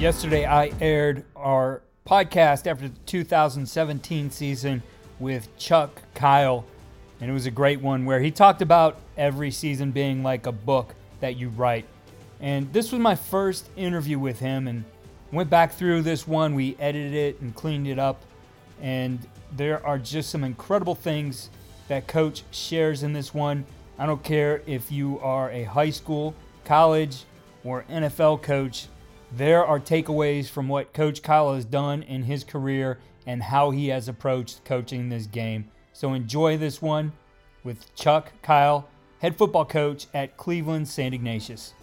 Yesterday, I aired our podcast after the 2017 season with Chuck Kyle, and it was a great one where he talked about every season being like a book that you write. And this was my first interview with him, and went back through this one. We edited it and cleaned it up, and there are just some incredible things that Coach shares in this one. I don't care if you are a high school, college, or NFL coach there are takeaways from what Coach Kyle has done in his career and how he has approached coaching this game. So enjoy this one with Chuck Kyle, head football coach at Cleveland St. Ignatius.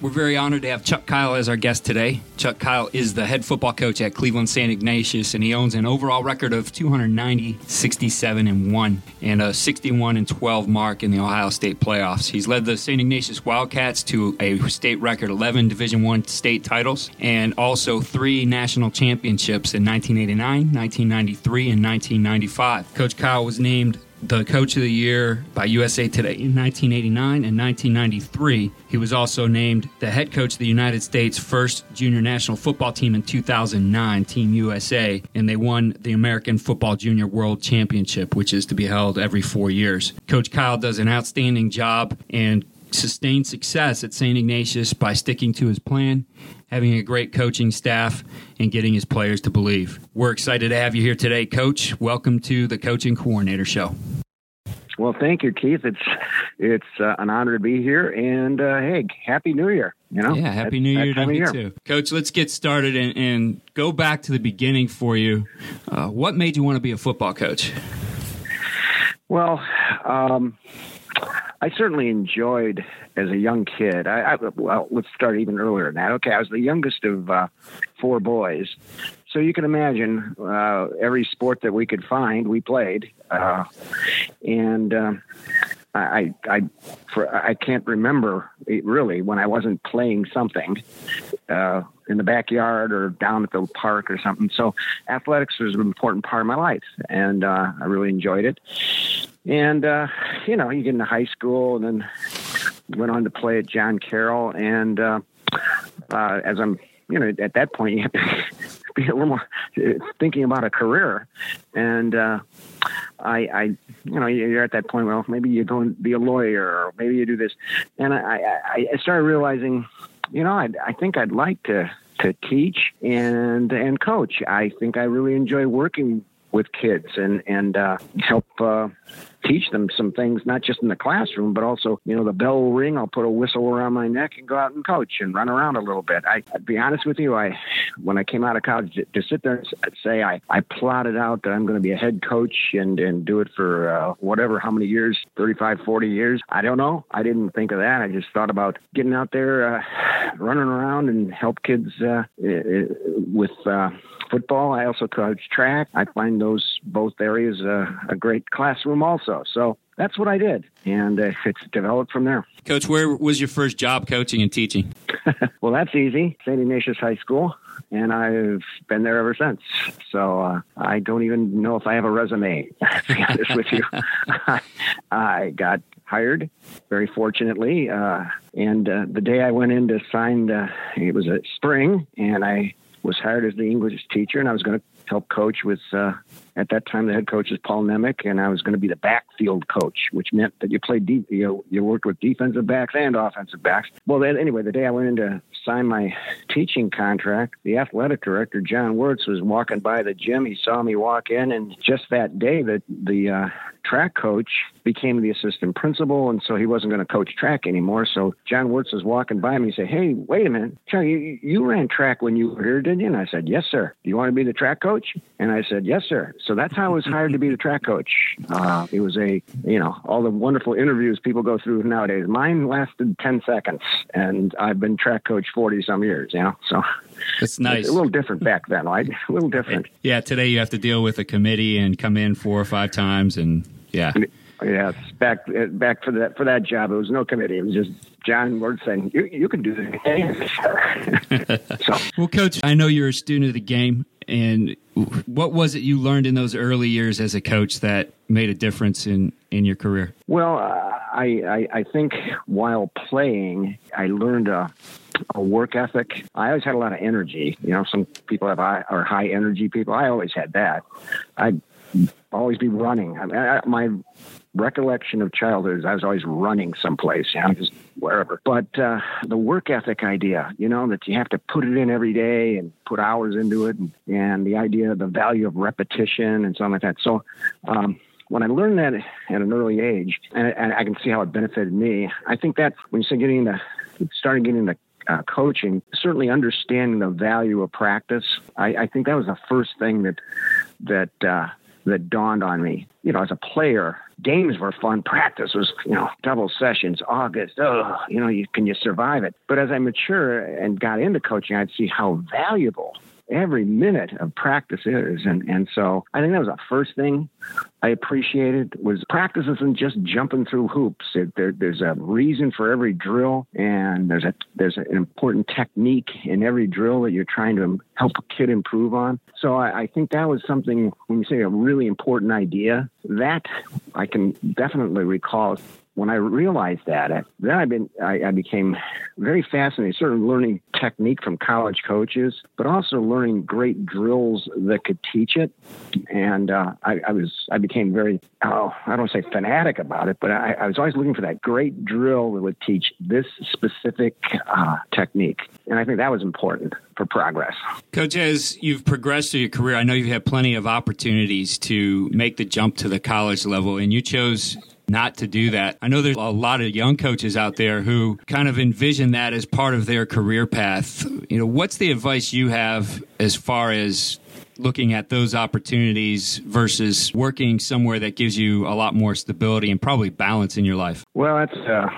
We're very honored to have Chuck Kyle as our guest today. Chuck Kyle is the head football coach at Cleveland St. Ignatius, and he owns an overall record of 290, 67, and 1, and a 61 and 12 mark in the Ohio State playoffs. He's led the St. Ignatius Wildcats to a state record 11 Division One state titles, and also three national championships in 1989, 1993, and 1995. Coach Kyle was named the Coach of the Year by USA Today in 1989 and 1993. He was also named the head coach of the United States' first junior national football team in 2009, Team USA, and they won the American Football Junior World Championship, which is to be held every four years. Coach Kyle does an outstanding job and sustained success at St. Ignatius by sticking to his plan, having a great coaching staff, and getting his players to believe. We're excited to have you here today, Coach. Welcome to the Coach and Coordinator Show. Well, thank you, Keith. It's it's uh, an honor to be here, and uh, hey, happy New Year! You know, yeah, happy New Year to you too, Coach. Let's get started and, and, go back to the beginning for you. Uh, what made you want to be a football coach? Well, um, I certainly enjoyed as a young kid. I, I, well, let's start even earlier than that. Okay, I was the youngest of uh, four boys, so you can imagine uh, every sport that we could find, we played, uh, and um, I, I, for, I can't remember really when I wasn't playing something uh, in the backyard or down at the park or something. So athletics was an important part of my life, and uh, I really enjoyed it. And, uh, you know, you get into high school and then went on to play at John Carroll. And uh, uh, as I'm, you know, at that point, you have to be a little more thinking about a career. And uh, I, I, you know, you're at that point, well, maybe you go and be a lawyer or maybe you do this. And I, I, I started realizing, you know, I, I think I'd like to to teach and and coach. I think I really enjoy working with kids and and uh, help uh, teach them some things, not just in the classroom, but also, you know, the bell will ring, I'll put a whistle around my neck and go out and coach and run around a little bit. I, I'd be honest with you, I, when I came out of college, to, to sit there and say I, I plotted out that I'm going to be a head coach and, and do it for uh, whatever, how many years, 35, 40 years. I don't know. I didn't think of that. I just thought about getting out there, uh, running around and help kids uh, with uh, football. I also coach track. I find those both areas uh, a great classroom also. So that's what I did, and uh, it's developed from there. Coach, where was your first job coaching and teaching? well, that's easy. St. Ignatius High School, and I've been there ever since. So uh, I don't even know if I have a resume. to be honest with you, I got hired very fortunately, uh, and uh, the day I went in to sign, it was a spring, and I was hired as the English teacher, and I was going to help coach with. Uh, at that time, the head coach was Paul Nemec, and I was going to be the backfield coach, which meant that you played deep. You know, you worked with defensive backs and offensive backs. Well, then, anyway, the day I went in to sign my teaching contract, the athletic director John Wirtz was walking by the gym. He saw me walk in, and just that day, the the uh, track coach became the assistant principal, and so he wasn't going to coach track anymore. So John Wirtz was walking by me and said, "Hey, wait a minute, John, you, you ran track when you were here, didn't you?" And I said, "Yes, sir. Do you want to be the track coach?" And I said, "Yes, sir." So that's how I was hired to be the track coach. Uh, it was a, you know, all the wonderful interviews people go through nowadays. Mine lasted ten seconds, and I've been track coach forty some years. You know, so that's nice. a little different back then, right? A little different. Yeah, today you have to deal with a committee and come in four or five times, and yeah. Yes, back back for that for that job, it was no committee. It was just John Wirtz saying, "You you can do this." so, well, Coach, I know you're a student of the game, and what was it you learned in those early years as a coach that made a difference in in your career? Well, uh, I, I I think while playing, I learned a a work ethic. I always had a lot of energy. You know, some people have high, are high energy people. I always had that. I'd always be running. I mean, I, my recollection of childhood is I was always running someplace, you know, just wherever. But uh, the work ethic idea, you know, that you have to put it in every day and put hours into it, and, and the idea of the value of repetition and something like that. So, um, when I learned that at an early age, and, and I can see how it benefited me, I think that when you start getting into, starting getting into uh, coaching, certainly understanding the value of practice, I, I think that was the first thing that that uh, that dawned on me. You know, as a player, games were fun. Practice was, you know, double sessions, August. Oh, you know, you, can you survive it? But as I mature and got into coaching, I'd see how valuable every minute of practice is. And, and so I think that was the first thing I appreciated was practice isn't just jumping through hoops. It, there, there's a reason for every drill and there's a, there's an important technique in every drill that you're trying to help a kid improve on. So I, I think that was something when you say a really important idea that I can definitely recall when I realized that, then I been I, I, became very fascinated, sort of learning technique from college coaches, but also learning great drills that could teach it. And uh, I, I, was I became very oh I don't say fanatic about it, but I, I, was always looking for that great drill that would teach this specific uh, technique, and I think that was important for progress. Coach, as you've progressed through your career, I know you've had plenty of opportunities to make the jump to the college level, and you chose not to do that. I know there's a lot of young coaches out there who kind of envision that as part of their career path. You know, what's the advice you have as far as looking at those opportunities versus working somewhere that gives you a lot more stability and probably balance in your life? Well, that's uh,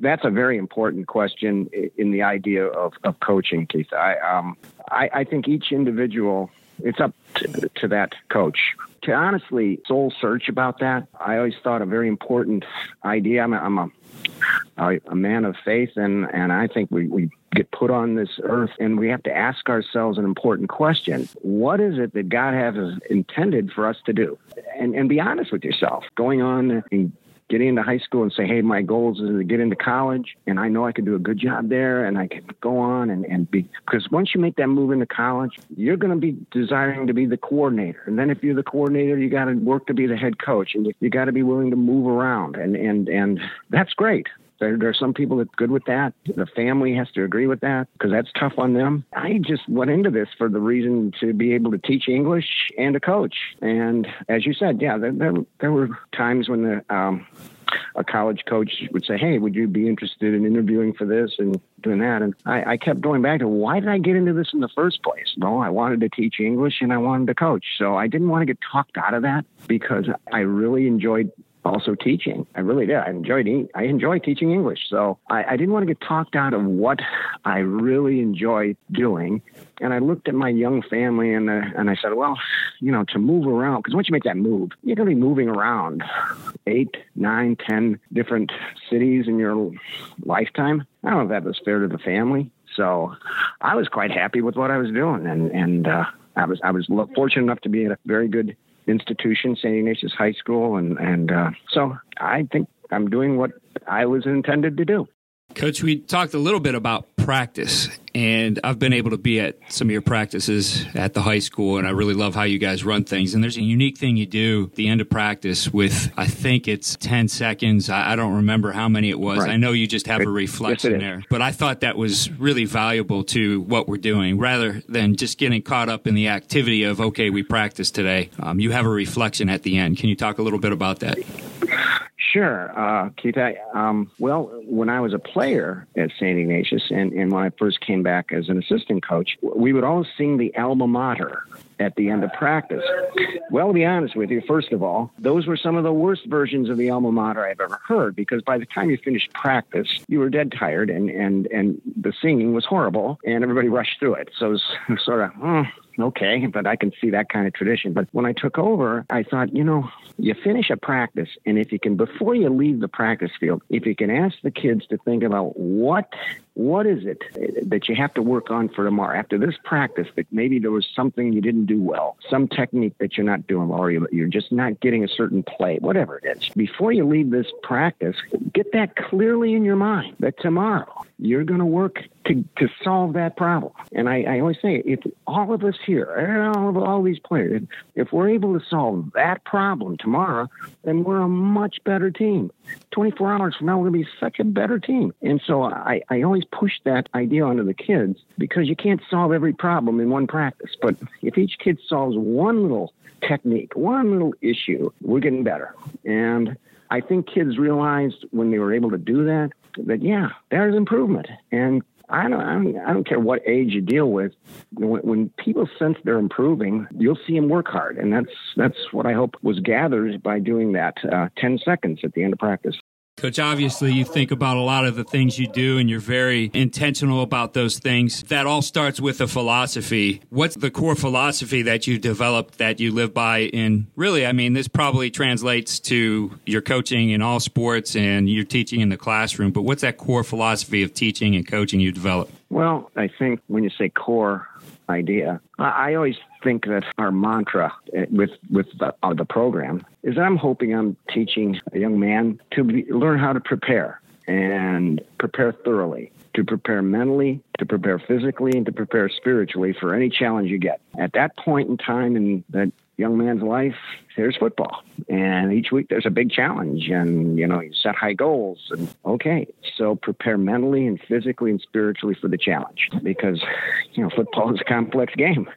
that's a very important question in the idea of, of coaching, Keith. I, um, I, I think each individual it's up to, to that coach to honestly soul search about that. I always thought a very important idea. I'm a, I'm a, a man of faith, and, and I think we, we get put on this earth and we have to ask ourselves an important question. What is it that God has intended for us to do? And, and be honest with yourself. Going on and getting into high school and say, hey, my goals is to get into college, and I know I can do a good job there, and I can go on and, and be because once you make that move into college, you're going to be desiring to be the coordinator, and then if you're the coordinator, you got to work to be the head coach, and you, you got to be willing to move around, and and and that's great. There, there are some people that's good with that. The family has to agree with that because that's tough on them. I just went into this for the reason to be able to teach English and to coach. And as you said, yeah, there, there, there were times when the um, a college coach would say, Hey, would you be interested in interviewing for this and doing that? And I, I, kept going back to why did I get into this in the first place? Well, I wanted to teach English and I wanted to coach. So I didn't want to get talked out of that because I really enjoyed also teaching. I really did. I enjoyed I enjoy teaching English. So I, I, didn't want to get talked out of what I really enjoy doing. And I looked at my young family and uh, and I said, well, you know, to move around because once you make that move, you're going to be moving around eight, nine, ten different cities in your lifetime. I don't know if that was fair to the family. So I was quite happy with what I was doing, and and uh, I was I was fortunate enough to be at a very good institution, St. Ignatius High School, and and uh, so I think I'm doing what I was intended to do. Coach, we talked a little bit about practice. And I've been able to be at some of your practices at the high school, and I really love how you guys run things. And there's a unique thing you do at the end of practice with, I think it's 10 seconds. I, I don't remember how many it was. Right. I know you just have a reflection yes, there, but I thought that was really valuable to what we're doing rather than just getting caught up in the activity of, okay, we practiced today. Um, you have a reflection at the end. Can you talk a little bit about that? Sure, uh, Keith. I, um, well, when I was a player at St. Ignatius and, and when I first came back as an assistant coach, we would always sing the alma mater at the end of practice. Well, to be honest with you, first of all, those were some of the worst versions of the alma mater I've ever heard because by the time you finished practice, you were dead tired and, and, and the singing was horrible and everybody rushed through it. So it was sort of, oh, okay, but I can see that kind of tradition. But when I took over, I thought, you know, you finish a practice, and if you can, before you leave the practice field, if you can ask the kids to think about what what is it that you have to work on for tomorrow after this practice that maybe there was something you didn't do well, some technique that you're not doing well, or you're just not getting a certain play, whatever it is. Before you leave this practice, get that clearly in your mind that tomorrow you're going to work to, to solve that problem. And I, I always say, if all of us here, all of all these players, if we're able to solve that problem tomorrow, then we're a much better team. 24 hours from now, we're going to be such a better team. And so I, I always push that idea onto the kids because you can't solve every problem in one practice. But if each kid solves one little technique, one little issue, we're getting better. And I think kids realized when they were able to do that, that yeah, there's improvement. And I don't, I don't, I don't care what age you deal with. When, when, people sense they're improving, you'll see them work hard, and that's that's what I hope was gathered by doing that uh, ten seconds at the end of practice. Coach, obviously, you think about a lot of the things you do and you're very intentional about those things. That all starts with a philosophy. What's the core philosophy that you developed that you live by? And really, I mean, this probably translates to your coaching in all sports and your teaching in the classroom, but what's that core philosophy of teaching and coaching you develop? Well, I think when you say core, idea. I always think that our mantra eh, with with the, uh, the program is that I'm hoping I'm teaching a young man to be, learn how to prepare and prepare thoroughly, to prepare mentally, to prepare physically, and to prepare spiritually for any challenge you get. At that point in time in that young man's life, there's football. And each week there's a big challenge and, you know, you set high goals and okay. So prepare mentally and physically and spiritually for the challenge because, you know, football is a complex game.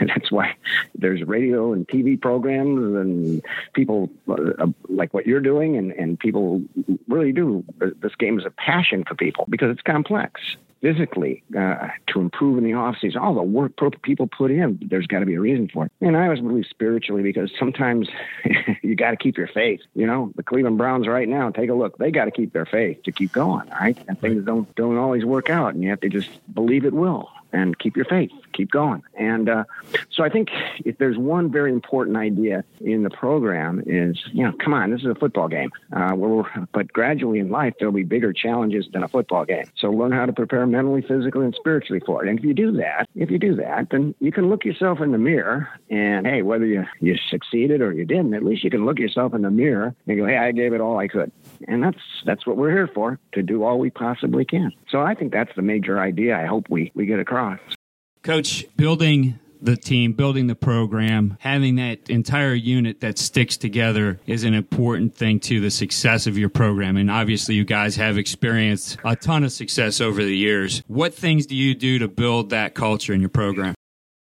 And that's why there's radio and TV programs and people uh, like what you're doing and, and people really do. This game is a passion for people because it's complex physically uh, to improve in the off season, all the work people put in, there's got to be a reason for it. And I always believe spiritually because sometimes you got to keep your faith. You know, the Cleveland Browns right now, take a look. They got to keep their faith to keep going. All right, and things don't don't always work out, and you have to just believe it will and keep your faith, keep going. And uh, so I think if there's one very important idea in the program is, you know, come on, this is a football game. Uh, but gradually in life, there'll be bigger challenges than a football game. So learn how to prepare mentally, physically, and spiritually for it. And if you do that, if you do that, then you can look yourself in the mirror and, hey, whether you, you succeeded or you didn't, at least you can look yourself in the mirror and go, hey, I gave it all I could. And that's that's what we're here for, to do all we possibly can. So I think that's the major idea I hope we, we get across. Coach, building the team, building the program, having that entire unit that sticks together is an important thing to the success of your program. And obviously, you guys have experienced a ton of success over the years. What things do you do to build that culture in your program?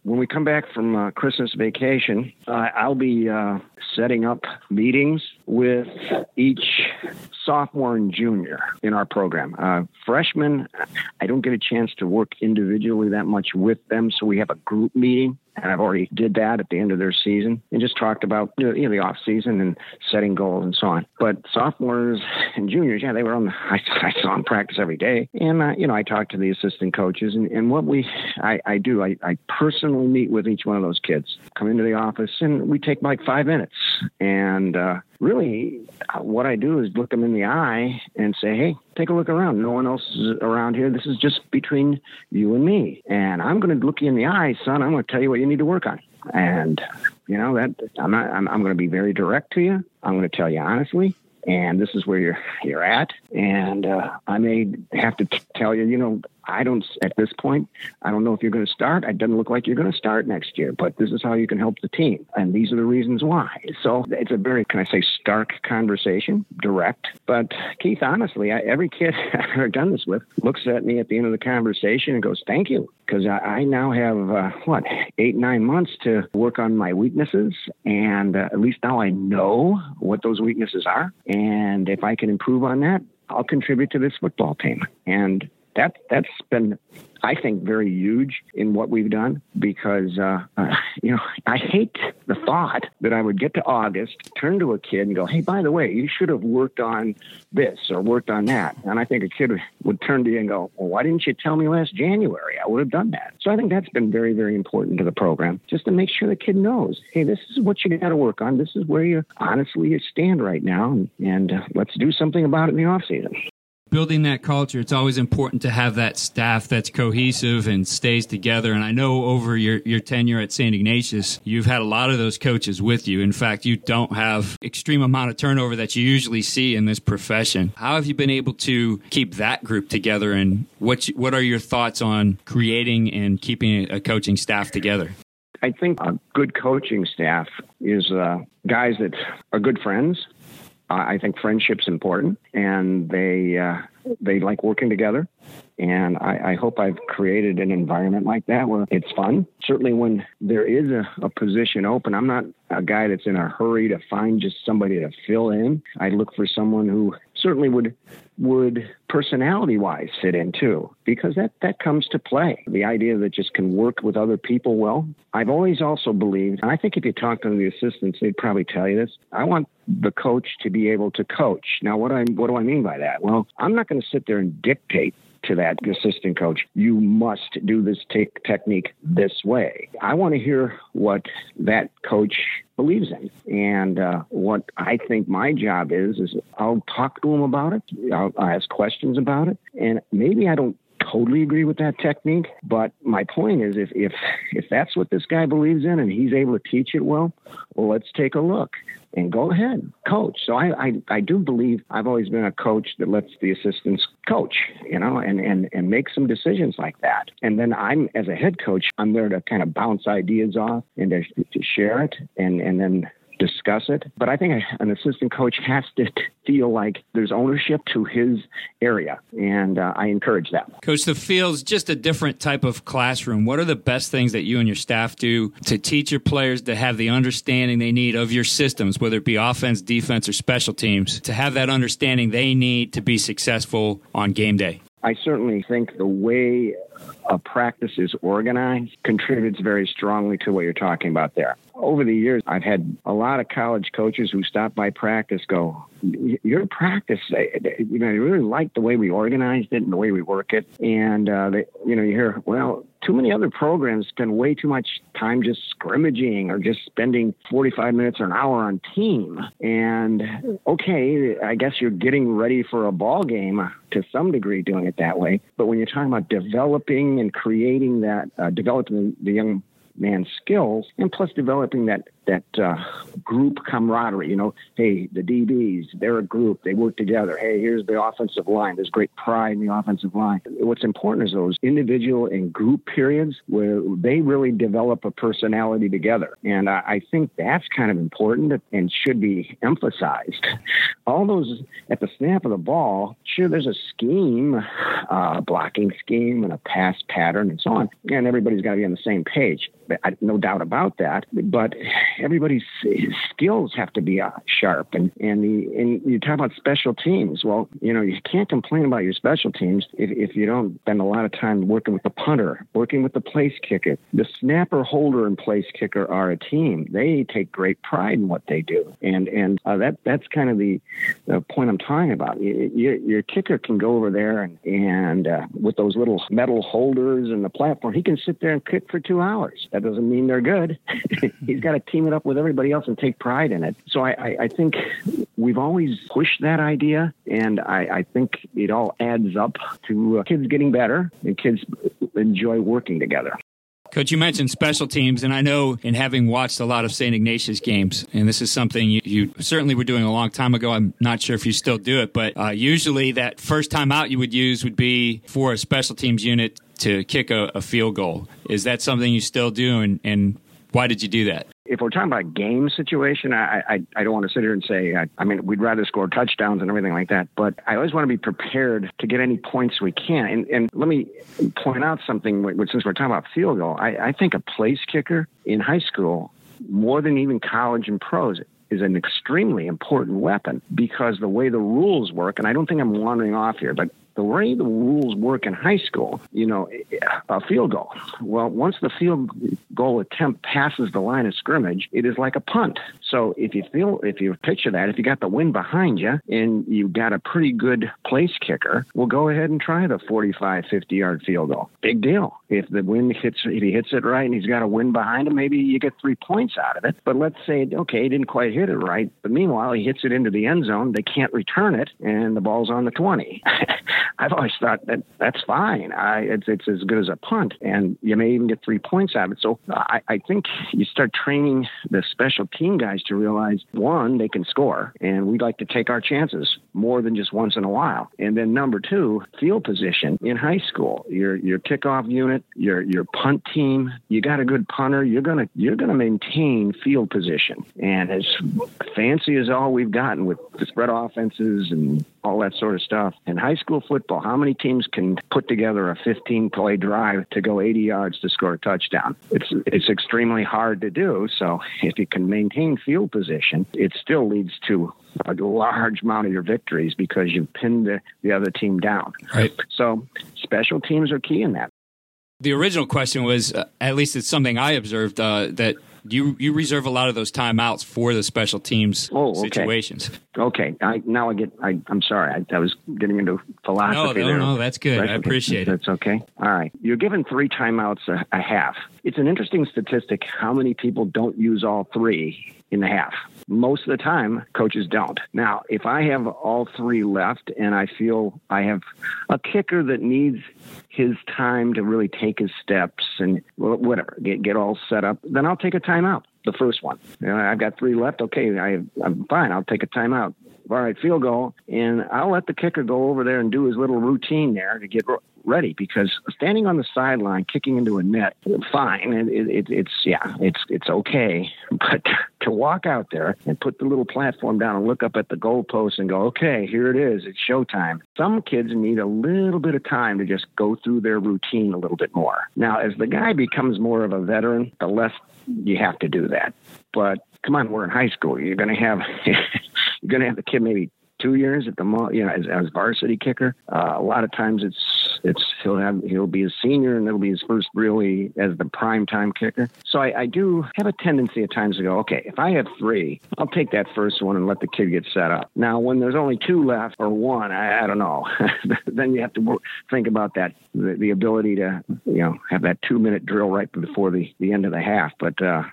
When we come back from uh, Christmas vacation, uh, I'll be uh, setting up meetings with each sophomore and junior in our program. Uh, freshmen, I don't get a chance to work individually that much with them, so we have a group meeting and I've already did that at the end of their season and just talked about you know, the off season and setting goals and so on. But sophomores and juniors, yeah, they were on. The, I, I saw them practice every day, and uh, you know I talked to the assistant coaches, and, and what we I, I do I, I personally meet with each one of those kids, come into the office, and we take like five minutes, and uh, really uh, what I do is look them in the eye and say, hey, take a look around. No one else is around here. This is just between you and me. And I'm going to look you in the eye, son. I'm going to tell you what you need to work on. And, you know, that I'm not, I'm, I'm going to be very direct to you. I'm going to tell you honestly. And this is where you're you're at, and uh, I may have to t- tell you, you know, I don't, at this point, I don't know if you're going to start. It doesn't look like you're going to start next year, but this is how you can help the team. And these are the reasons why. So it's a very, can I say, stark conversation, direct. But Keith, honestly, I, every kid I've ever done this with looks at me at the end of the conversation and goes, thank you. Because I, I, now have, uh, what, eight, nine months to work on my weaknesses. And uh, at least now I know what those weaknesses are. And if I can improve on that, I'll contribute to this football team. And that that's been I think very huge in what we've done because uh, uh, you know I hate the thought that I would get to August, turn to a kid and go, "Hey, by the way, you should have worked on this or worked on that." And I think a kid would turn to you and go, "Well, why didn't you tell me last January? I would have done that." So I think that's been very very important to the program, just to make sure the kid knows, "Hey, this is what you got to work on. This is where you honestly you stand right now, and, and uh, let's do something about it in the off season." Building that culture, it's always important to have that staff that's cohesive and stays together. And I know over your, your tenure at St. Ignatius, you've had a lot of those coaches with you. In fact, you don't have extreme amount of turnover that you usually see in this profession. How have you been able to keep that group together? And what, what are your thoughts on creating and keeping a coaching staff together? I think a good coaching staff is uh, guys that are good friends I think friendship's important, and they uh, they like working together. And I, I, hope I've created an environment like that where it's fun. Certainly, when there is a, a, position open, I'm not a guy that's in a hurry to find just somebody to fill in. I look for someone who certainly would would personality wise fit in too because that that comes to play. The idea that just can work with other people well. I've always also believed and i think if you talk to the assistants they'd probably tell you this i want the coach to be able to coach. Now what i what do i mean by that? Well i'm not going to sit there and dictate to that assistant coach, you must do this te- technique this way. I want to hear what that coach believes in. And uh, what I think my job is, is I'll talk to him about it. I'll, I'll ask questions about it. And maybe I don't totally agree with that technique. But my point is, if if if that's what this guy believes in and he's able to teach it well, well, let's take a look and go ahead, coach. So I, I, I do believe I've always been a coach that lets the assistants coach, you know, and, and, and make some decisions like that. And then I'm, as a head coach, I'm there to kind of bounce ideas off and to, to share it and, and then discuss it. But I think an assistant coach has to feel like there's ownership to his area, and uh, I encourage that. Coach, the field's just a different type of classroom. What are the best things that you and your staff do to teach your players to have the understanding they need of your systems, whether it be offense, defense, or special teams, to have that understanding they need to be successful on game day? I certainly think the way a practice is organized contributes very strongly to what you're talking about there. Over the years, I've had a lot of college coaches who stop by practice go, your practice, you know, they really like the way we organized it and the way we work it. And, uh, they, you know, you hear, well, too many other programs spend way too much time just scrimmaging or just spending 45 minutes or an hour on team. And okay, I guess you're getting ready for a ball game to some degree doing it that way. But when you're talking about developing and creating that, uh, developing the young man's skills, and plus developing that that uh, group camaraderie. You know, hey, the DBs, they're a group, they work together. Hey, here's the offensive line. There's great pride in the offensive line. What's important is those individual and group periods where they really develop a personality together. And I, I think that's kind of important and should be emphasized. All those at the snap of the ball, sure, there's a scheme, uh, blocking scheme, and a pass pattern, and so on. And everybody's got to be on the same page. No doubt about that. But everybody's skills have to be uh, sharp. And and the and you talk about special teams. Well, you know you can't complain about your special teams if, if you don't spend a lot of time working with the punter, working with the place kicker. The snapper, holder, and place kicker are a team. They take great pride in what they do, and and uh, that that's kind of the, the point I'm talking about. Your, your kicker can go over there and and uh, with those little metal holders and the platform, he can sit there and kick for two hours. That doesn't mean they're good. He's got a team it up with everybody else and take pride in it. So I, I, I think we've always pushed that idea, and I, I think it all adds up to uh, kids getting better and kids enjoy working together. Coach, you mentioned special teams, and I know in having watched a lot of St. Ignatius games, and this is something you, you, certainly were doing a long time ago. I'm not sure if you still do it, but uh, usually that first time out you would use would be for a special teams unit to kick a, a field goal. Is that something you still do, and, and why did you do that? If we're talking about game situation, I, I, I don't want to sit here and say, I, I, mean, we'd rather score touchdowns and everything like that, but I always want to be prepared to get any points we can. And, and let me point out something, since we're talking about field goal, I, I think a place kicker in high school, more than even college and pros, is an extremely important weapon because the way the rules work, and I don't think I'm wandering off here, but the way the rules work in high school, you know, a field goal. Well, once the field goal attempt passes the line of scrimmage, it is like a punt. So if you feel, if you picture that, if you got the wind behind you and you got a pretty good place kicker, well, go ahead and try the 45, 50 yard field goal. Big deal. If the wind hits, if he hits it right and he's got a wind behind him, maybe you get three points out of it. But let's say, okay, he didn't quite hit it right. But meanwhile, he hits it into the end zone. They can't return it and the ball's on the 20. I've always thought that that's fine. I, it's, it's as good as a punt, and you may even get three points out of it. So I, I think you start training the special team guys to realize one, they can score, and we'd like to take our chances more than just once in a while. And then number two, field position in high school. Your your kickoff unit, your your punt team. You got a good punter. You're gonna you're gonna maintain field position. And as fancy as all we've gotten with the spread offenses and all that sort of stuff. In high school football, how many teams can put together a 15 play drive to go 80 yards to score a touchdown? It's it's extremely hard to do. So if you can maintain field position, it still leads to a large amount of your victories because you've pinned the, the other team down. Right. So special teams are key in that. The original question was, uh, at least it's something I observed uh, that you you reserve a lot of those timeouts for the special teams oh, okay. situations. Okay, I now I get. I, am sorry, I, I, was getting into philosophy. No, no, no, that's good. I appreciate it. That's okay. All right, you're given three timeouts a, a half. It's an interesting statistic how many people don't use all three in the half. Most of the time, coaches don't. Now, if I have all three left and I feel I have a kicker that needs his time to really take his steps and whatever, get, get all set up, then I'll take a timeout. The first one. You know, I've got three left. Okay, I, I'm fine. I'll take a timeout all right, field goal, and I'll let the kicker go over there and do his little routine there to get ready because standing on the sideline kicking into a net fine. It, it, it's yeah it's it's okay. But to walk out there and put the little platform down and look up at the goalpost and go okay here it is. It's showtime. Some kids need a little bit of time to just go through their routine a little bit more. Now as the guy becomes more of a veteran the less you have to do that. But come on we're in high school. You're going to have you're going to have the kid maybe two years at the mall, you know as, as varsity kicker. Uh, a lot of times it's it's he'll have he'll be a senior and it'll be his first really as the prime time kicker. So I, I do have a tendency at times to go, okay, if I have three, I'll take that first one and let the kid get set up. Now when there's only two left or one, I, I don't know. then you have to think about that the, the ability to you know have that two minute drill right before the the end of the half. But uh,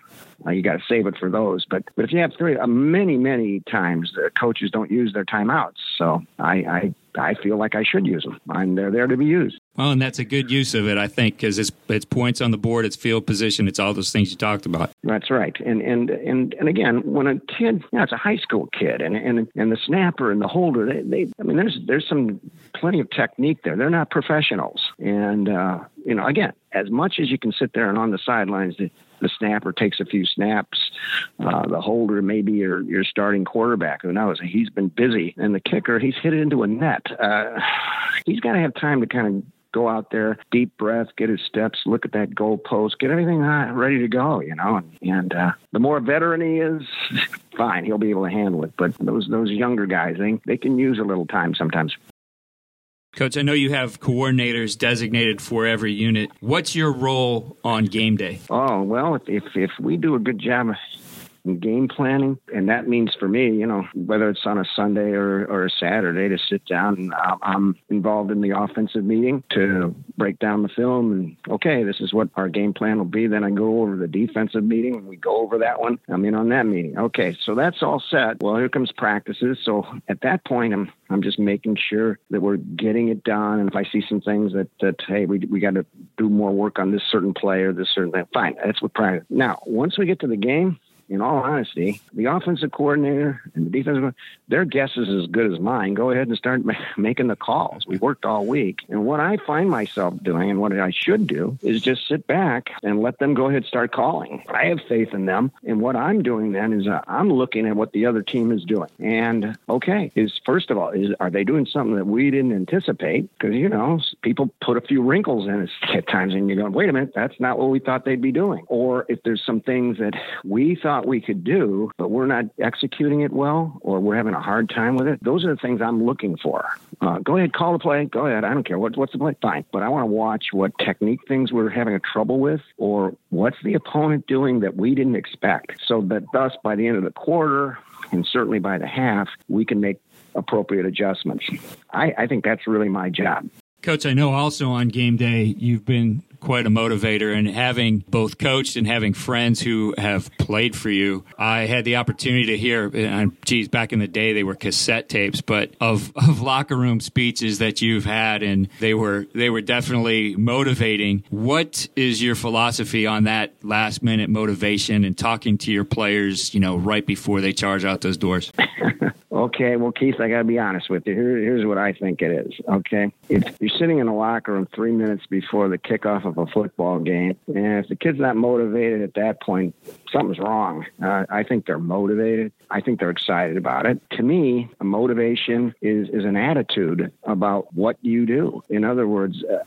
uh, you got to save it for those. But but if you have three, uh, many many times the coaches don't use their timeouts. So I, I I feel like I should use them. I'm they're there to be used. Well, and that's a good use of it, I think, because it's it's points on the board, it's field position, it's all those things you talked about. That's right. And and and and again, when a kid, you know, it's a high school kid, and and and the snapper and the holder, they, they I mean, there's there's some plenty of technique there. They're not professionals, and uh, you know, again, as much as you can sit there and on the sidelines, the snapper takes a few snaps. Uh, the holder, maybe your your starting quarterback, who knows? He's been busy, and the kicker, he's hit it into a net. Uh, he's got to have time to kind of go out there, deep breath, get his steps, look at that goal post, get everything ready to go, you know. And, and uh, the more veteran he is, fine, he'll be able to handle it. But those those younger guys, they they can use a little time sometimes. Coach, I know you have coordinators designated for every unit. What's your role on game day? Oh well, if if, we do a good job game planning. And that means for me, you know, whether it's on a Sunday or, or a Saturday to sit down and I'm involved in the offensive meeting to break down the film and, okay, this is what our game plan will be. Then I go over the defensive meeting and we go over that one. I'm in on that meeting. Okay, so that's all set. Well, here comes practices. So at that point, I'm I'm just making sure that we're getting it done. And if I see some things that, that hey, we, we got to do more work on this certain play or this certain thing, fine. That's what practice. Now, once we get to the game, in all honesty, the offensive coordinator and the defensive, their guess is as good as mine. Go ahead and start ma- making the calls. We worked all week. And what I find myself doing and what I should do is just sit back and let them go ahead and start calling. I have faith in them. And what I'm doing then is uh, I'm looking at what the other team is doing. And okay, is first of all, is are they doing something that we didn't anticipate? Because, you know, people put a few wrinkles in it at times and you're going, wait a minute, that's not what we thought they'd be doing. Or if there's some things that we thought thought we could do, but we're not executing it well or we're having a hard time with it, those are the things I'm looking for. Uh, go ahead, call the play. Go ahead. I don't care. What, what's the play? Fine. But I want to watch what technique things we're having a trouble with or what's the opponent doing that we didn't expect. So that thus, by the end of the quarter, and certainly by the half, we can make appropriate adjustments. I, I think that's really my job. Coach, I know also on game day you've been quite a motivator and having both coached and having friends who have played for you. I had the opportunity to hear, and geez, back in the day they were cassette tapes, but of, of locker room speeches that you've had and they were, they were definitely motivating. What is your philosophy on that last minute motivation and talking to your players, you know, right before they charge out those doors? Okay, well, Keith, I got to be honest with you. Here, here's what I think it is. Okay, if you're sitting in a locker room three minutes before the kickoff of a football game, and if the kid's not motivated at that point, something's wrong. Uh, I think they're motivated. I think they're excited about it. To me, a motivation is is an attitude about what you do. In other words, uh,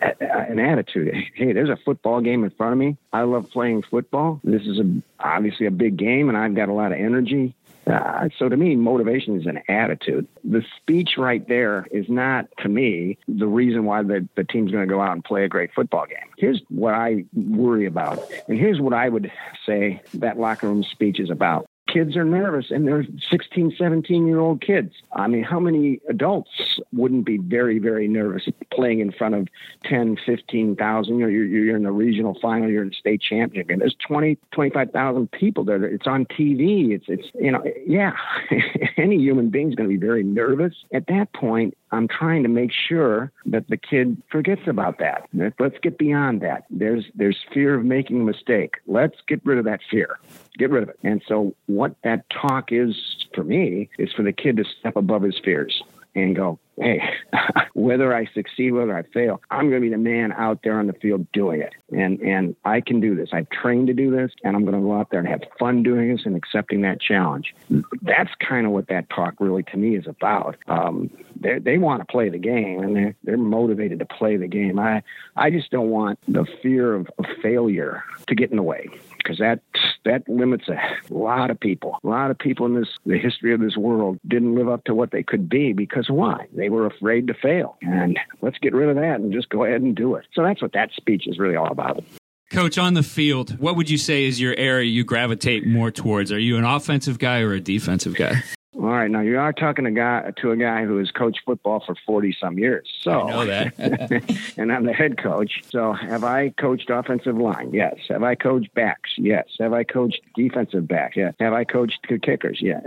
an attitude. Hey, there's a football game in front of me. I love playing football. This is a, obviously a big game, and I've got a lot of energy. Uh, so to me, motivation is an attitude. The speech right there is not, to me, the reason why the, the team's going to go out and play a great football game. Here's what I worry about, and here's what I would say that locker room speech is about kids are nervous and they're 16, 17 year old kids. I mean, how many adults wouldn't be very, very nervous playing in front of 10, 15,000? You know, you're, you're in the regional final, you're in state championship, and there's 20, 25,000 people there. It's on TV. It's, it's, you know, yeah, any human being is going to be very nervous. At that point, I'm trying to make sure that the kid forgets about that. Let's get beyond that. There's there's fear of making a mistake. Let's get rid of that fear. Get rid of it. And so what that talk is for me is for the kid to step above his fears and go, hey, whether I succeed, whether I fail, I'm going to be the man out there on the field doing it. And and I can do this. I've trained to do this, and I'm going to go out there and have fun doing this and accepting that challenge. That's kind of what that talk really to me is about. Um, they want to play the game, and they're they're motivated to play the game. I I just don't want the fear of, of failure to get in the way because that that limits a lot of people. A lot of people in this the history of this world didn't live up to what they could be because why? They were afraid to fail. And let's get rid of that and just go ahead and do it. So that's what that speech is really all about. Coach, on the field, what would you say is your area you gravitate more towards? Are you an offensive guy or a defensive guy? All right, now you are talking a guy to a guy who has coached football for forty some years. So I know that, and I'm the head coach. So have I coached offensive line? Yes. Have I coached backs? Yes. Have I coached defensive backs? Yes. Have I coached kickers? Yeah.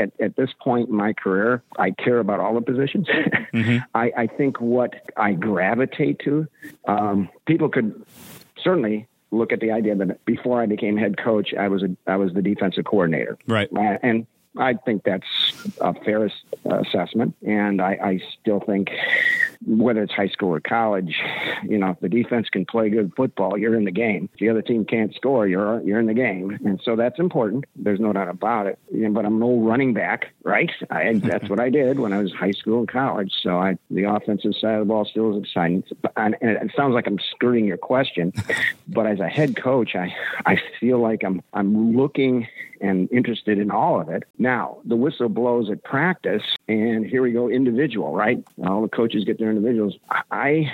At, at this point in my career, I care about all the positions. Mm-hmm. I, I think what I gravitate to, um, people could certainly look at the idea that before I became head coach, I was a I was the defensive coordinator. Right. Uh, and I think that's a fair uh, assessment, and I, I still think whether it's high school or college, you know, if the defense can play good football, you're in the game. If the other team can't score, you're you're in the game, and so that's important. There's no doubt about it. But I'm no running back, right? I, that's what I did when I was high school and college. So I, the offensive side of the ball still is exciting. And it sounds like I'm skirting your question, but as a head coach, I I feel like I'm I'm looking and interested in all of it. Now the whistle blows at practice, and here we go individual, right? All the coaches get their individuals, I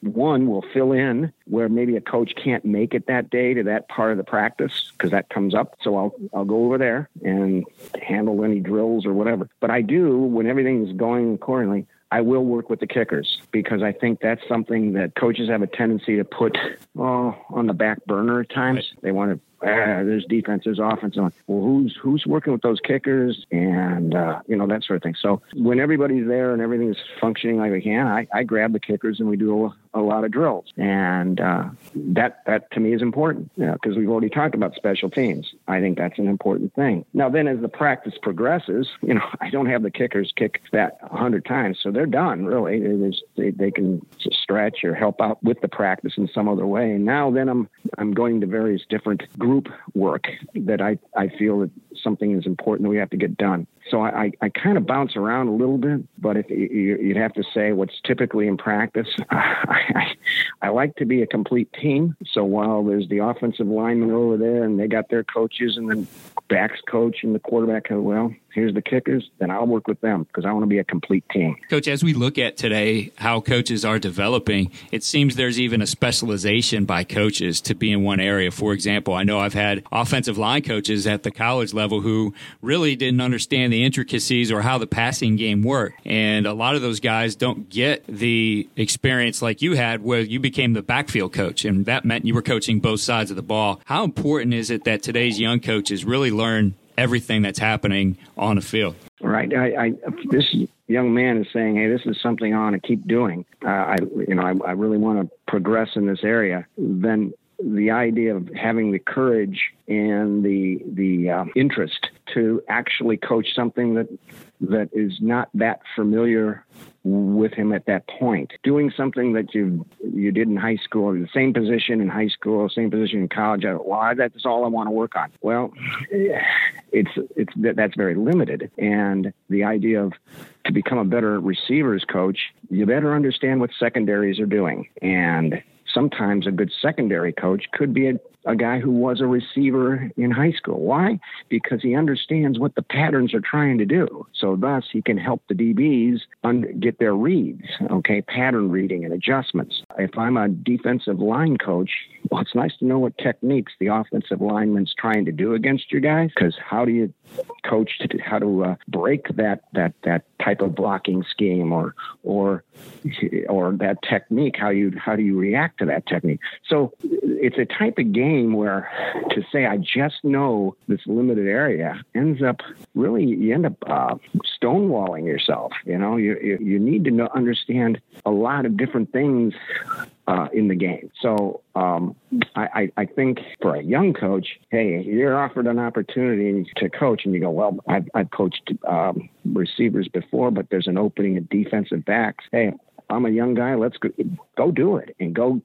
one will fill in where maybe a coach can't make it that day to that part of the practice because that comes up. So I'll I'll go over there and handle any drills or whatever. But I do when everything's going accordingly. I will work with the kickers because I think that's something that coaches have a tendency to put oh, on the back burner at times. Right. They want to uh, there's defense, there's offense. Well, who's who's working with those kickers, and uh, you know that sort of thing. So when everybody's there and everything's functioning like we can, I, I grab the kickers and we do a, a lot of drills, and uh, that that to me is important because you know, we've already talked about special teams. I think that's an important thing. Now then, as the practice progresses, you know I don't have the kickers kick that a hundred times, so they're done. Really, they, they can stretch or help out with the practice in some other way. And now then, I'm I'm going to various different group work that I, I feel that something is important that we have to get done. So I, I kind of bounce around a little bit, but if you, you'd have to say what's typically in practice, I, I, I like to be a complete team. So while there's the offensive lineman over there and they got their coaches and then backs coach and the quarterback, uh, well, here's the kickers, then I'll work with them because I want to be a complete team. Coach, as we look at today how coaches are developing, it seems there's even a specialization by coaches to be in one area. For example, I know I've had offensive line coaches at the college level who really didn't understand the intricacies or how the passing game worked. And a lot of those guys don't get the experience like you had where you became the backfield coach and that meant you were coaching both sides of the ball. How important is it that today's young coaches really learn everything that's happening on the field. Right. I, I, this young man is saying, "Hey, this is something I want to keep doing. Uh, I, you know, I, I really want to progress in this area." Then the idea of having the courage and the the uh, interest to actually coach something that that is not that familiar with him at that point. Doing something that you you did in high school, the same position in high school, same position in college. Why? That's all I want to work on. Well, it's it's that's very limited, and the idea of to become a better receivers coach, you better understand what secondaries are doing and sometimes a good secondary coach could be a, a guy who was a receiver in high school. Why? Because he understands what the patterns are trying to do. So thus he can help the DBs un- get their reads, okay, pattern reading and adjustments. If I'm a defensive line coach, well, it's nice to know what techniques the offensive lineman's trying to do against your guys. Because how do you coach to how to uh, break that that that type of blocking scheme or or or that technique? How you how do you react to that technique? So it's a type of game where to say I just know this limited area ends up really you end up uh, stonewalling yourself. You know, you you, you need to know, understand a lot of different things uh, in the game. So um, I, I, think for a young coach, hey, you're offered an opportunity to coach, and you go, well, I've, I've coached um, receivers before, but there's an opening at defensive backs. Hey, I'm a young guy. Let's go, go do it and go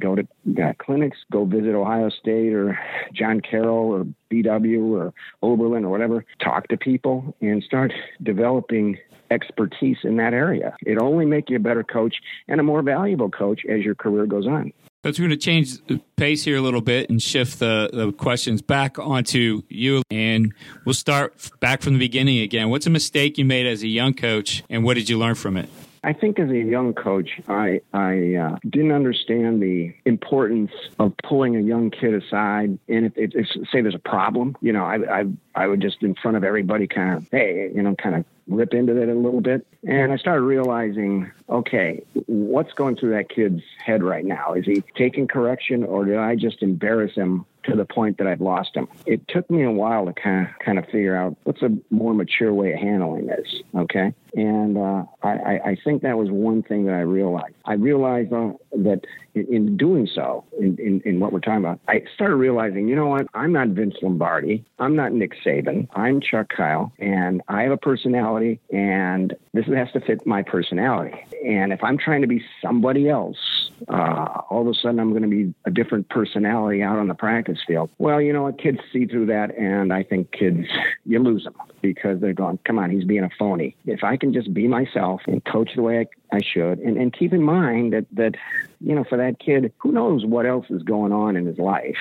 go to uh, clinics. Go visit Ohio State or John Carroll or BW or Oberlin or whatever. Talk to people and start developing expertise in that area. It only make you a better coach and a more valuable coach as your career goes on. But we're going to change the pace here a little bit and shift the, the questions back onto you. And we'll start back from the beginning again. What's a mistake you made as a young coach, and what did you learn from it? I think as a young coach, I I uh, didn't understand the importance of pulling a young kid aside, and if, if, if say there's a problem, you know, I, I I would just in front of everybody kind of hey, you know, kind of rip into that a little bit. And I started realizing, okay, what's going through that kid's head right now? Is he taking correction or did I just embarrass him to the point that I've lost him. It took me a while to kind of kind of figure out what's a more mature way of handling this. Okay, and uh, I, I think that was one thing that I realized. I realized uh, that in, in, doing so, in, in, in what we're talking about, I started realizing, you know what? I'm not Vince Lombardi. I'm not Nick Saban. I'm Chuck Kyle, and I have a personality, and this has to fit my personality. And if I'm trying to be somebody else, uh, all of a sudden I'm going to be a different personality out on the practice field. Well, you know what? Kids see through that, and I think kids, you lose them because they're going, come on, he's being a phony. If I can just be myself and coach the way I, I should, and, and keep in mind that, that you know, for that kid, who knows what else is going on in his life.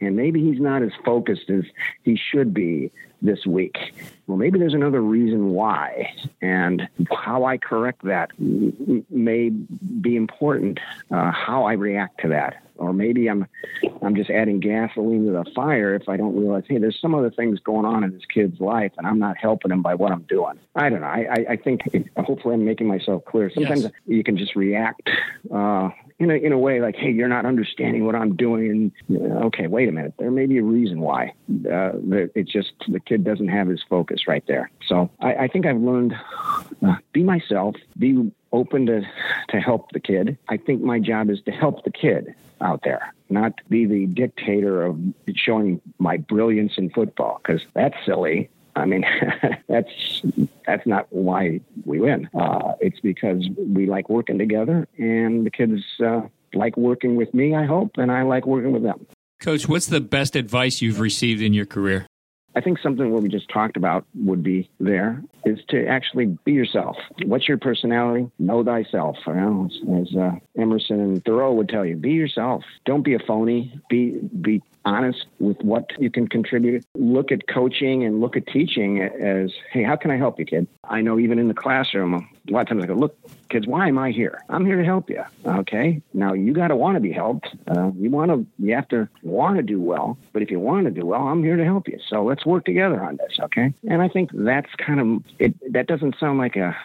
And maybe he's not as focused as he should be this week. Well, maybe there's another reason why, and how I correct that may be important. Uh, how I react to that, or maybe I'm I'm just adding gasoline to the fire if I don't realize, hey, there's some other things going on in this kid's life, and I'm not helping him by what I'm doing. I don't know. I I, think hopefully I'm making myself clear. Sometimes yes. you can just react. Uh, in a in a way like, hey, you're not understanding what I'm doing. Okay, wait a minute, there may be a reason why. Uh, it's just the kid doesn't have his focus right there. So I, I think I've learned uh, be myself, be open to to help the kid. I think my job is to help the kid out there, not be the dictator of showing my brilliance in football because that's silly. I mean, that's that's not why we win. Uh, it's because we like working together, and the kids uh, like working with me. I hope, and I like working with them. Coach, what's the best advice you've received in your career? I think something what we just talked about would be there is to actually be yourself. What's your personality? Know thyself. You know, as uh, Emerson and Thoreau would tell you, be yourself. Don't be a phony. Be be honest with what you can contribute. Look at coaching and look at teaching as, hey, how can I help you, kid? I know even in the classroom, a lot of times I go, look, kids, why am I here? I'm here to help you. Okay. Now you got to want to be helped. Uh, you want to, you have to want to do well. But if you want to do well, I'm here to help you. So let's work together on this. Okay. And I think that's kind of it. That doesn't sound like a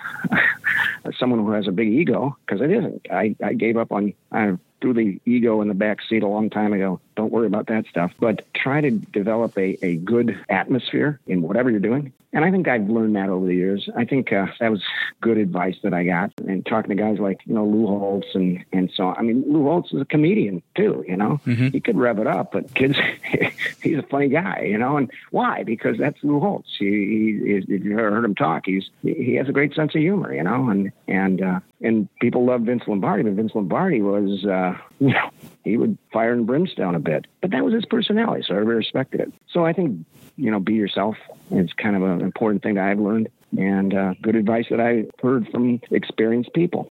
someone who has a big ego because it isn't. I, I gave up on I threw the ego in the back seat a long time ago. Don't worry about that stuff. But try to develop a, a good atmosphere in whatever you're doing. And I think I've learned that over the years. I think uh, that was good advice that I got. And talking to guys like, you know, Lou Holtz and, and so on. I mean, Lou Holtz is a comedian too, you know. Mm-hmm. He could rev it up, but kids, he's a funny guy, you know. And why? Because that's Lou Holtz. He, he is, if you ever heard him talk, he's he has a great sense of humor, you know. And and uh, and people love Vince Lombardi, but Vince Lombardi was, uh, you know, he would fire and brimstone a bit, but that was his personality, so I respected it. So I think, you know, be yourself is kind of an important thing that I've learned, and uh, good advice that I heard from experienced people.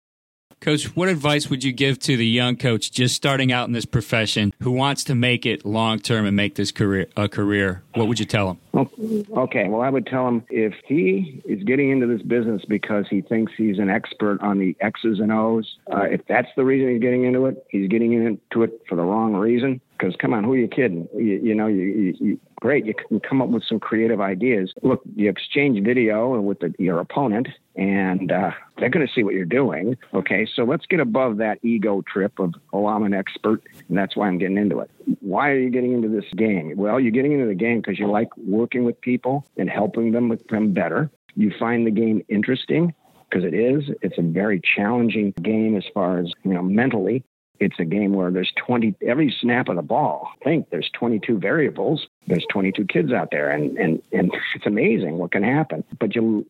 Coach, what advice would you give to the young coach just starting out in this profession who wants to make it long term and make this career a career? What would you tell him? Okay, well, I would tell him if he is getting into this business because he thinks he's an expert on the X's and O's, uh, if that's the reason he's getting into it, he's getting into it for the wrong reason. Because come on, who are you kidding? You, you know, you, you, great. You can come up with some creative ideas. Look, you exchange video with the, your opponent, and uh, they're going to see what you're doing. Okay, so let's get above that ego trip of, oh, I'm an expert, and that's why I'm getting into it. Why are you getting into this game? Well, you're getting into the game because you like working with people and helping them become better. You find the game interesting because it is. It's a very challenging game as far as, you know, mentally. It's a game where there's 20, every snap of the ball, I think there's 22 variables. There's 22 kids out there, and, and, and it's amazing what can happen. But you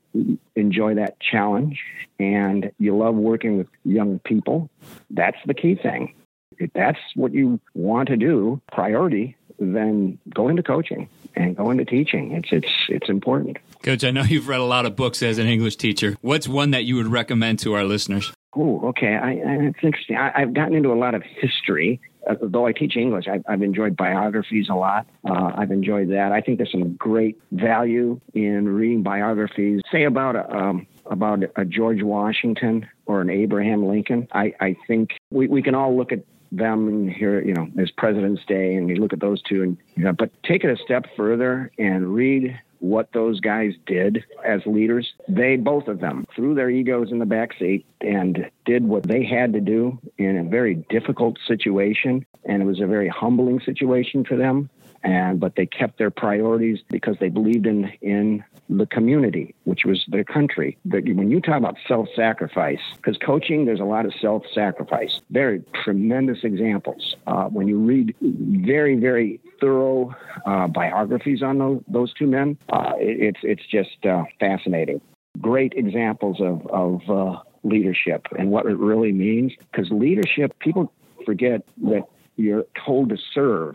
enjoy that challenge, and you love working with young people. That's the key thing. If that's what you want to do, priority, then go into coaching and go into teaching. It's it's it's important. Coach, I know you've read a lot of books as an English teacher. What's one that you would recommend to our listeners? Oh, okay. I, I, it's interesting. I, have gotten into a lot of history. Uh, though I teach English, I've, I've enjoyed biographies a lot. Uh, I've enjoyed that. I think there's some great value in reading biographies, say about a, um, about a George Washington or an Abraham Lincoln. I, I think we, we can all look at them here, you know, as President's Day, and you look at those two, and you know, but take it a step further and read what those guys did as leaders. They, both of them, threw their egos in the backseat and did what they had to do in a very difficult situation. And it was a very humbling situation for them and but they kept their priorities because they believed in in the community, which was their country. But when you talk about self-sacrifice, because coaching, there's a lot of self-sacrifice. Very tremendous examples. Uh, when you read very very thorough uh, biographies on those, those two men, uh, it, it's it's just uh, fascinating. Great examples of of uh, leadership and what it really means. Because leadership, people forget that you're told to serve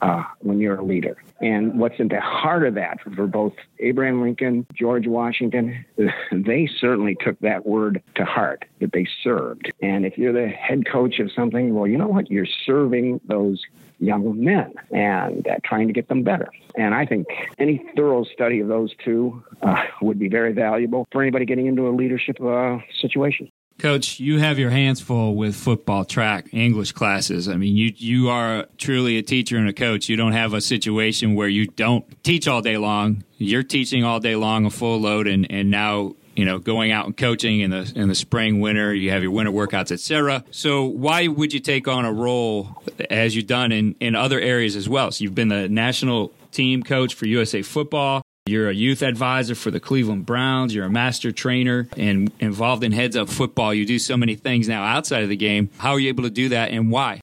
uh, when you're a leader. And what's in the heart of that for both Abraham Lincoln, George Washington, they certainly took that word to heart that they served. And if you're the head coach of something, well, you know what? You're serving those young men and uh, trying to get them better. And I think any thorough study of those two uh, would be very valuable for anybody getting into a leadership uh, situation. Coach, you have your hands full with football, track, English classes. I mean, you you are truly a teacher and a coach. You don't have a situation where you don't teach all day long. You're teaching all day long, a full load, and and now you know going out and coaching in the in the spring, winter. You have your winter workouts, etc. So why would you take on a role as you've done in in other areas as well? So you've been the national team coach for USA Football. You're a youth advisor for the Cleveland Browns. You're a master trainer and involved in heads up football. You do so many things now outside of the game. How are you able to do that and why?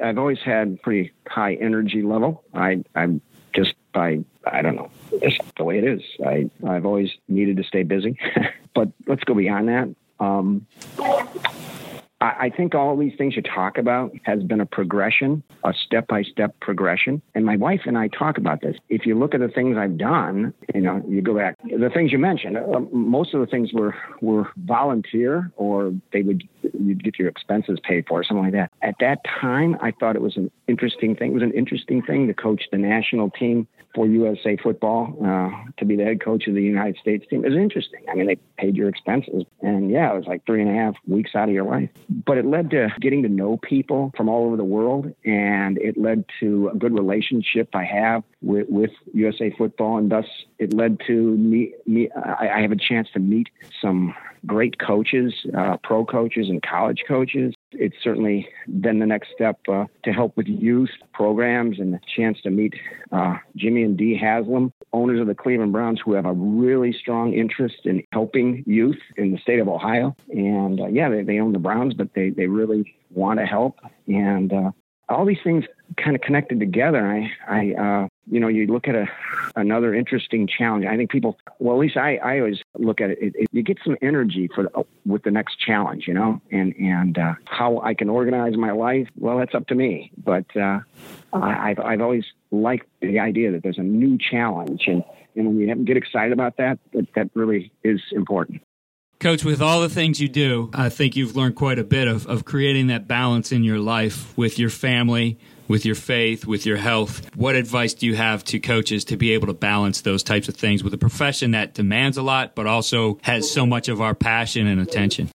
I've always had pretty high energy level. I, I'm just by, I don't know, just the way it is. I, I've always needed to stay busy. but let's go beyond that. Um, I think all these things you talk about has been a progression, a step by step progression. And my wife and I talk about this. If you look at the things I've done, you know, you go back, the things you mentioned, uh, most of the things were, were volunteer or they would, you'd get your expenses paid for, or something like that. At that time, I thought it was an interesting thing. It was an interesting thing to coach the national team for USA football uh, to be the head coach of the United States team. Was interesting. I mean, they paid your expenses. And yeah, it was like three and a half weeks out of your life. But it led to getting to know people from all over the world. And it led to a good relationship I have with, with USA football. And thus it led to me, me I, I have a chance to meet some great coaches, uh, pro coaches and college coaches. It's certainly been the next step uh, to help with youth programs and the chance to meet uh, Jimmy and Dee Haslam, owners of the Cleveland Browns, who have a really strong interest in helping youth in the state of Ohio. And uh, yeah, they, they own the Browns, but they, they really want to help. And uh, all these things kind of connected together. I, I, uh, you know, you look at a another interesting challenge. I think people, well, at least I, I always look at it, it, it you get some energy for the, with the next challenge, you know, and and uh, how I can organize my life. Well, that's up to me. But uh, I, I've I've always liked the idea that there's a new challenge, and and when you get excited about that, that, that really is important. Coach, with all the things you do, I think you've learned quite a bit of, of creating that balance in your life with your family, with your faith, with your health. What advice do you have to coaches to be able to balance those types of things with a profession that demands a lot, but also has so much of our passion and attention?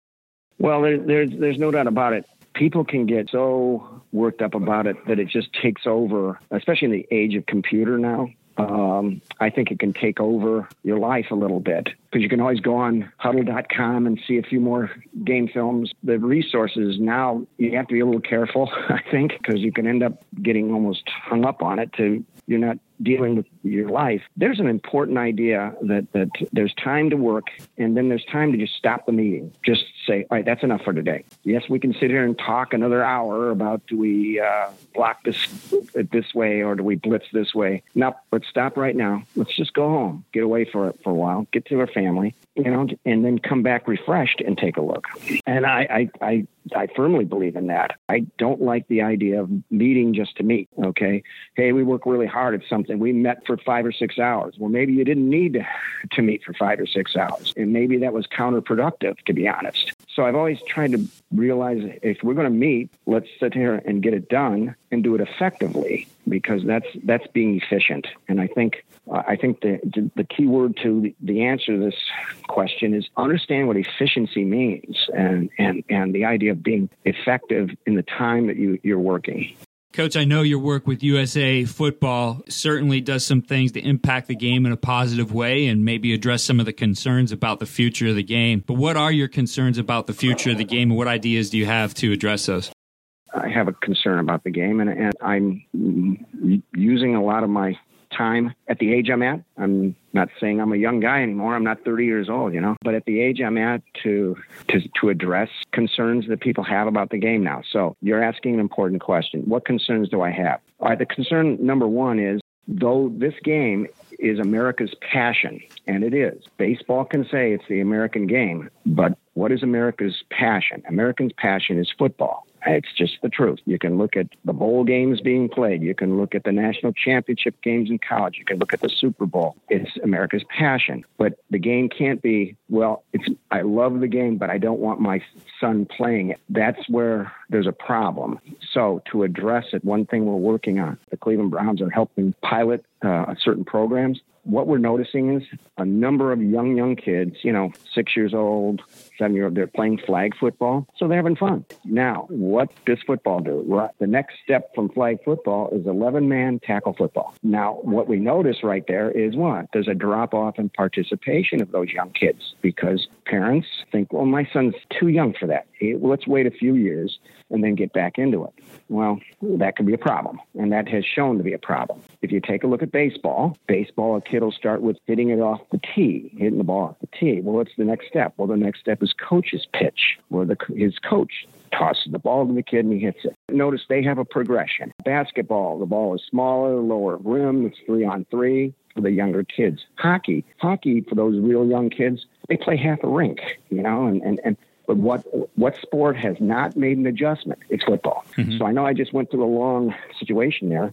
Well, there, there's there's no doubt about it. People can get so worked up about it that it just takes over, especially in the age of computer now um, I think it can take over your life a little bit because you can always go on hudl.com and see a few more game films. The resources now, you have to be a little careful, I think, because you can end up getting almost hung up on it to you're not dealing with your life. There's an important idea that, that there's time to work and then there's time to just stop the meeting. Just say, all right, that's enough for today. Yes, we can sit here and talk another hour about do we uh, block this this way or do we blitz this way? No, let's stop right now. Let's just go home, get away for for a while, get to our family, you know, and then come back refreshed and take a look. And I, I, I, I firmly believe in that. I don't like the idea of meeting just to meet. Okay. Hey, we work really hard at something. And we met for five or six hours. Well, maybe you didn't need to, meet for five or six hours. And maybe that was counterproductive, to be honest. So I've always tried to realize if we're going to meet, let's sit here and get it done and do it effectively because that's that's being efficient. And I think uh, I think the, the, the key word to the, the answer to this question is understand what efficiency means and and and the idea of being effective in the time that you you're working. Coach, I know your work with USA Football certainly does some things to impact the game in a positive way and maybe address some of the concerns about the future of the game. But what are your concerns about the future of the game and what ideas do you have to address those? I have a concern about the game, and, and I'm using a lot of my time at the age I'm at. I'm not saying I'm a young guy anymore. I'm not 30 years old, you know, but at the age I'm at to, to, to address concerns that people have about the game now. So you're asking an important question. What concerns do I have? All right. The concern number one is though this game is America's passion, and it is. Baseball can say it's the American game, but what is America's passion? Americans' passion is football. It's just the truth. You can look at the bowl games being played. You can look at the national championship games in college. You can look at the Super Bowl. It's America's passion. But the game can't be, well, it's I love the game, but I don't want my son playing it. That's where there's a problem. So to address it, one thing we're working on, the Cleveland Browns are helping pilot uh, certain programs what we're noticing is a number of young, young kids, you know, six years old, seven year old, they're playing flag football. So they're having fun. Now, what does football do? The next step from flag football is 11 man tackle football. Now, what we notice right there is what? There's a drop off in participation of those young kids because parents think, well, my son's too young for that. Let's wait a few years and then get back into it. Well, that could be a problem, and that has shown to be a problem. If you take a look at baseball, baseball, a kid will start with hitting it off the tee, hitting the ball off the tee. Well, what's the next step? Well, the next step is coach's pitch, where the, his coach tosses the ball to the kid and he hits it. Notice they have a progression. Basketball, the ball is smaller, lower rim, it's three on three for the younger kids. Hockey, hockey for those real young kids, they play half a rink, you know, and, and, and but what what sport has not made an adjustment? It's football. Mm-hmm. So I know I just went through a long situation there.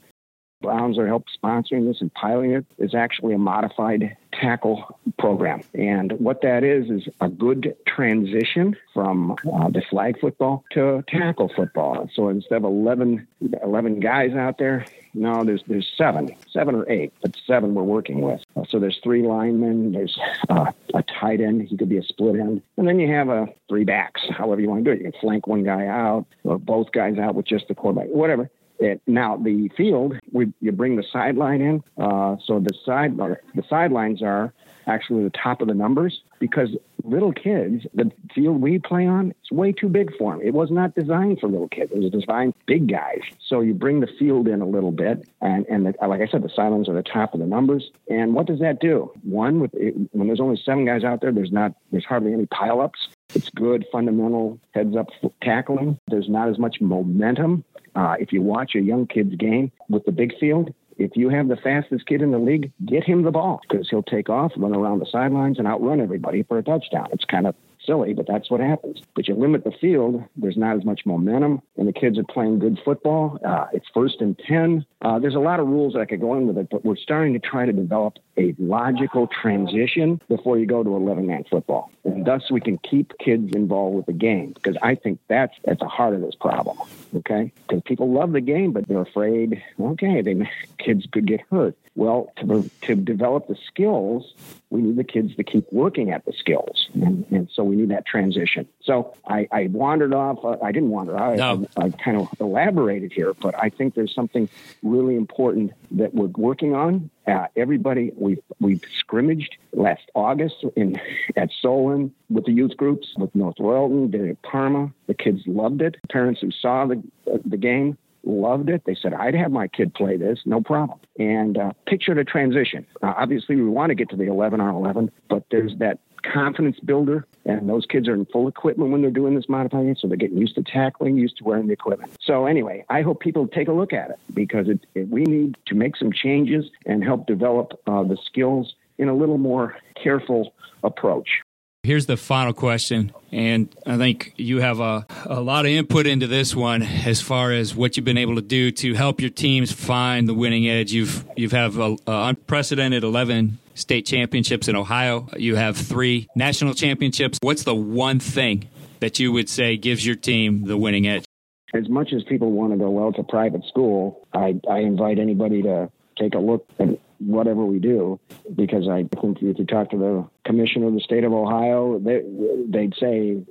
Browns are help sponsoring this and piloting. It's actually a modified tackle program. And what that is, is a good transition from uh, the flag football to tackle football. So instead of 11, 11 guys out there, no, there's there's seven, seven or eight, but seven we're working with. Uh, so there's three linemen, there's uh, a tight end, he could be a split end, and then you have a uh, three backs, however you want to do it. You can flank one guy out, or both guys out with just the quarterback, whatever. It, now the field, we, you bring the sideline in. Uh, so the side the sidelines are actually the top of the numbers because little kids, the field we play on, it's way too big for them. It was not designed for little kids. It was designed big guys. So you bring the field in a little bit, and and the, like I said, the sidelines are the top of the numbers. And what does that do? One, with when there's only seven guys out there, there's not there's hardly any pileups. It's good fundamental heads up tackling. There's not as much momentum uh, if you watch a young kid's game with the big field, if you have the fastest kid in the league, get him the ball because he'll take off, run around the sidelines, and outrun everybody for a touchdown. It's kind of silly, but that's what happens. But you limit the field, there's not as much momentum, and the kids are playing good football. Uh, it's first and 10. Uh, there's a lot of rules that could go in with it, but we're starting to try to develop a logical transition before you go to 11 man football. And thus, we can keep kids involved with the game because I think that's at the heart of this problem. Okay? Because people love the game, but they're afraid, okay, they, kids could get hurt. Well, to, to develop the skills, we need the kids to keep working at the skills. And, and so we need that transition. So I, I wandered off. Uh, I didn't wander. I, no. I, I kind of elaborated here, but I think there's something really important that we're working on. Uh, everybody, we've we've scrimmaged last August in at Solon with the youth groups with North Royalton, did it at Parma. The kids loved it. Parents who saw the uh, the game loved it. They said, I'd have my kid play this, no problem. And uh, picture the transition. Uh, obviously, we want to get to the 11 on 11, but there's that confidence builder, and those kids are in full equipment when they're doing this modifying, so they're getting used to tackling, used to wearing the equipment. So anyway, I hope people take a look at it because it, it, we need to make some changes and help develop uh, the skills in a little more careful approach. Here's the final question, and I think you have a, a lot of input into this one as far as what you've been able to do to help your teams find the winning edge. You've you've have a, a unprecedented 11 state championships in Ohio. You have three national championships. What's the one thing that you would say gives your team the winning edge? As much as people want to go well to private school, I, I invite anybody to take a look at whatever we do, because I think if you talk to the commissioner of the state of Ohio, they, they'd say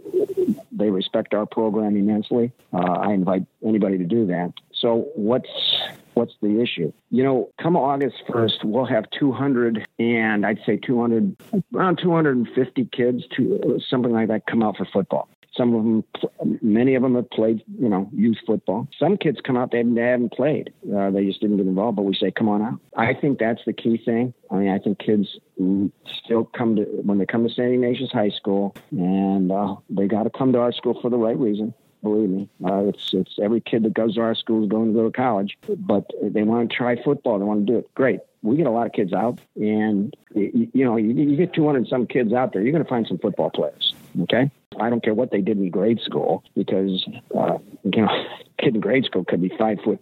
they respect our program immensely. Uh, I invite anybody to do that. So what's what's the issue? You know, come August 1st, we'll have 200 and I'd say 200, around 250 kids to something like that come out for football. Some of them, many of them have played, you know, youth football. Some kids come out, they haven't, they haven't played. Uh, they just didn't get involved, but we say, come on out. I think that's the key thing. I mean, I think kids still come to, when they come to St. Ignatius High School, and uh, they got to come to our school for the right reason believe me. Uh, it's it's every kid that goes to our school is going to go to college, but they want to try football. They want to do it. Great. We get a lot of kids out, and you, you know, you, you get 200 some kids out there, you're going to find some football players. Okay, I don't care what they did in grade school because uh, you know, kid in grade school could be five foot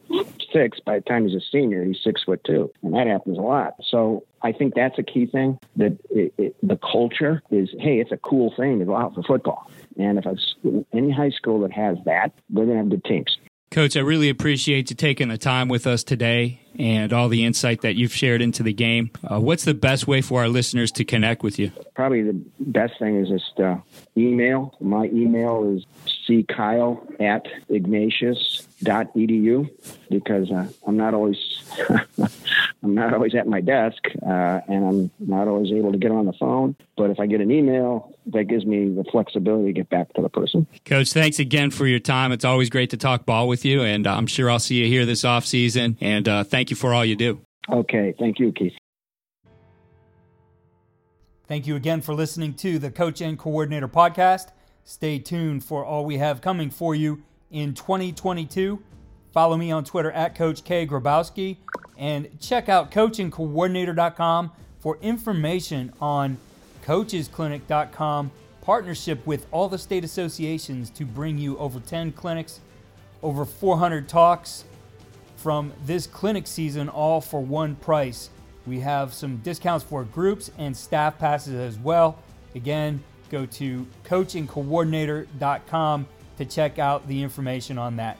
six by the time he's a senior. He's six foot two, and that happens a lot. So I think that's a key thing. That it, it, the culture is, hey, it's a cool thing to go out for football. And if it's any high school that has that, they're going to have good teams. Coach, I really appreciate you taking the time with us today and all the insight that you've shared into the game. Uh, what's the best way for our listeners to connect with you? Probably the best thing is just uh, email. My email is ckyle at ignatius.edu because uh, I'm not always I'm not always at my desk uh, and I'm not always able to get on the phone. But if I get an email, that gives me the flexibility to get back to the person. Coach, thanks again for your time. It's always great to talk ball with you, and I'm sure I'll see you here this off season. And uh, thank you for all you do. Okay, thank you, Keith. Thank you again for listening to the Coach and Coordinator podcast. Stay tuned for all we have coming for you in 2022. Follow me on Twitter at Coach K Grabowski and check out coachandcoordinator.com for information on coachesclinic.com partnership with all the state associations to bring you over 10 clinics, over 400 talks from this clinic season, all for one price. We have some discounts for groups and staff passes as well. Again, go to coachandcoordinator.com to check out the information on that.